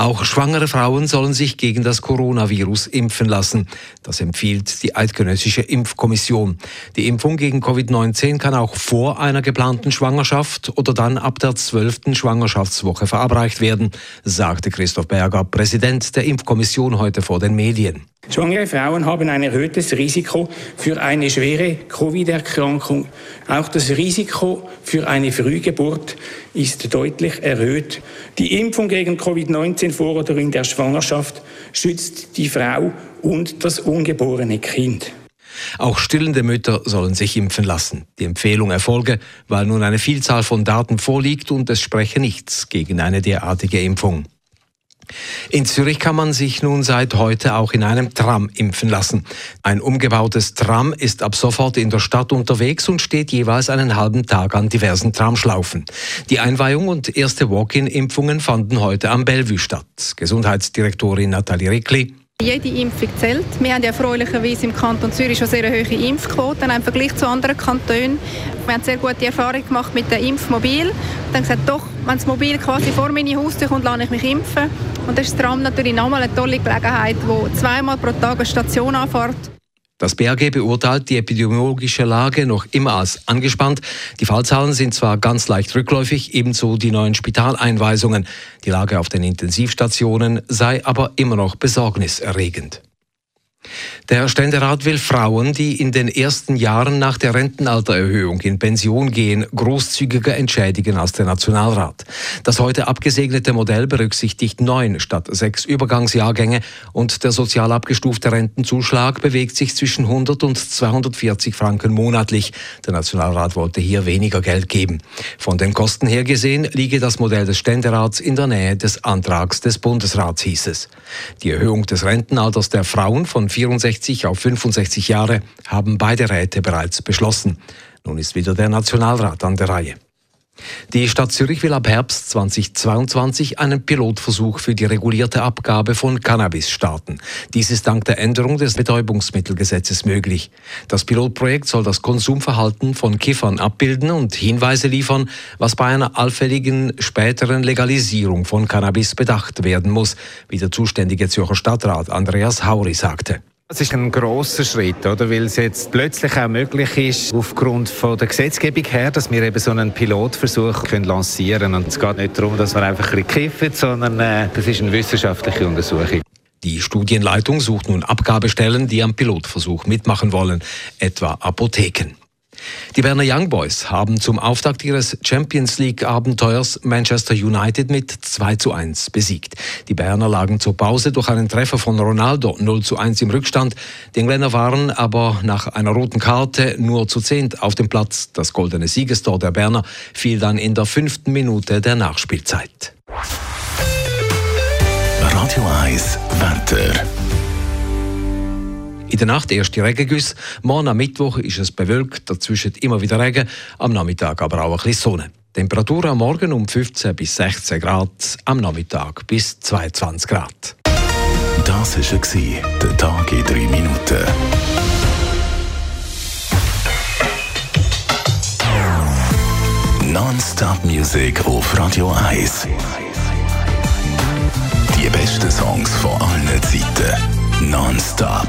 Auch schwangere Frauen sollen sich gegen das Coronavirus impfen lassen. Das empfiehlt die Eidgenössische Impfkommission. Die Impfung gegen Covid-19 kann auch vor einer geplanten Schwangerschaft oder dann ab der zwölften Schwangerschaftswoche verabreicht werden, sagte Christoph Berger, Präsident der Impfkommission heute vor den Medien. Schwangere Frauen haben ein erhöhtes Risiko für eine schwere Covid-Erkrankung. Auch das Risiko für eine Frühgeburt ist deutlich erhöht. Die Impfung gegen Covid-19 vor oder in der Schwangerschaft schützt die Frau und das ungeborene Kind. Auch stillende Mütter sollen sich impfen lassen. Die Empfehlung erfolge, weil nun eine Vielzahl von Daten vorliegt und es spreche nichts gegen eine derartige Impfung. In Zürich kann man sich nun seit heute auch in einem Tram impfen lassen. Ein umgebautes Tram ist ab sofort in der Stadt unterwegs und steht jeweils einen halben Tag an diversen Tramschlaufen. Die Einweihung und erste Walk-in-Impfungen fanden heute am Bellevue statt. Gesundheitsdirektorin Nathalie Rickli. Jede Impfung zählt. Wir haben ja erfreulicherweise im Kanton Zürich schon sehr hohe Impfquoten im Vergleich zu anderen Kantonen. Wir haben sehr gute Erfahrungen gemacht mit dem Impfmobil. Dann gesagt, doch, wenn das Mobil quasi vor meine Haustür kommt, lasse ich mich impfen. Und das ist das Tram natürlich nochmal eine tolle Gelegenheit, wo zweimal pro Tag eine Station anfährt. Das BAG beurteilt die epidemiologische Lage noch immer als angespannt. Die Fallzahlen sind zwar ganz leicht rückläufig, ebenso die neuen Spitaleinweisungen. Die Lage auf den Intensivstationen sei aber immer noch besorgniserregend. Der Ständerat will Frauen, die in den ersten Jahren nach der Rentenaltererhöhung in Pension gehen, großzügiger entschädigen als der Nationalrat. Das heute abgesegnete Modell berücksichtigt neun statt sechs Übergangsjahrgänge und der sozial abgestufte Rentenzuschlag bewegt sich zwischen 100 und 240 Franken monatlich. Der Nationalrat wollte hier weniger Geld geben. Von den Kosten her gesehen liege das Modell des Ständerats in der Nähe des Antrags des Bundesrats, hieß es. Die Erhöhung des Rentenalters der Frauen von 64 auf 65 Jahre haben beide Räte bereits beschlossen. Nun ist wieder der Nationalrat an der Reihe. Die Stadt Zürich will ab Herbst 2022 einen Pilotversuch für die regulierte Abgabe von Cannabis starten. Dies ist dank der Änderung des Betäubungsmittelgesetzes möglich. Das Pilotprojekt soll das Konsumverhalten von Kiffern abbilden und Hinweise liefern, was bei einer allfälligen späteren Legalisierung von Cannabis bedacht werden muss, wie der zuständige Zürcher Stadtrat Andreas Hauri sagte. Das ist ein grosser Schritt, oder? weil es jetzt plötzlich auch möglich ist, aufgrund von der Gesetzgebung her, dass wir eben so einen Pilotversuch können lancieren können. Und es geht nicht darum, dass wir einfach ein bisschen kiffen, sondern äh, das ist eine wissenschaftliche Untersuchung. Die Studienleitung sucht nun Abgabestellen, die am Pilotversuch mitmachen wollen, etwa Apotheken. Die Berner Young Boys haben zum Auftakt ihres Champions League Abenteuers Manchester United mit 2 zu 1 besiegt. Die Berner lagen zur Pause durch einen Treffer von Ronaldo 0 zu 1 im Rückstand. Die Engländer waren aber nach einer roten Karte nur zu zehnt auf dem Platz. Das goldene Siegestor der Berner fiel dann in der fünften Minute der Nachspielzeit. Radio 1 Wetter. In der Nacht erste Regengüsse. Morgen am Mittwoch ist es bewölkt, dazwischen immer wieder Regen, am Nachmittag aber auch ein bisschen Sonne. Temperatur am Morgen um 15 bis 16 Grad, am Nachmittag bis 22 Grad. Das war der Tag in drei Minuten. Non-Stop Music auf Radio 1. Die besten Songs von allen Zeiten. Non-Stop.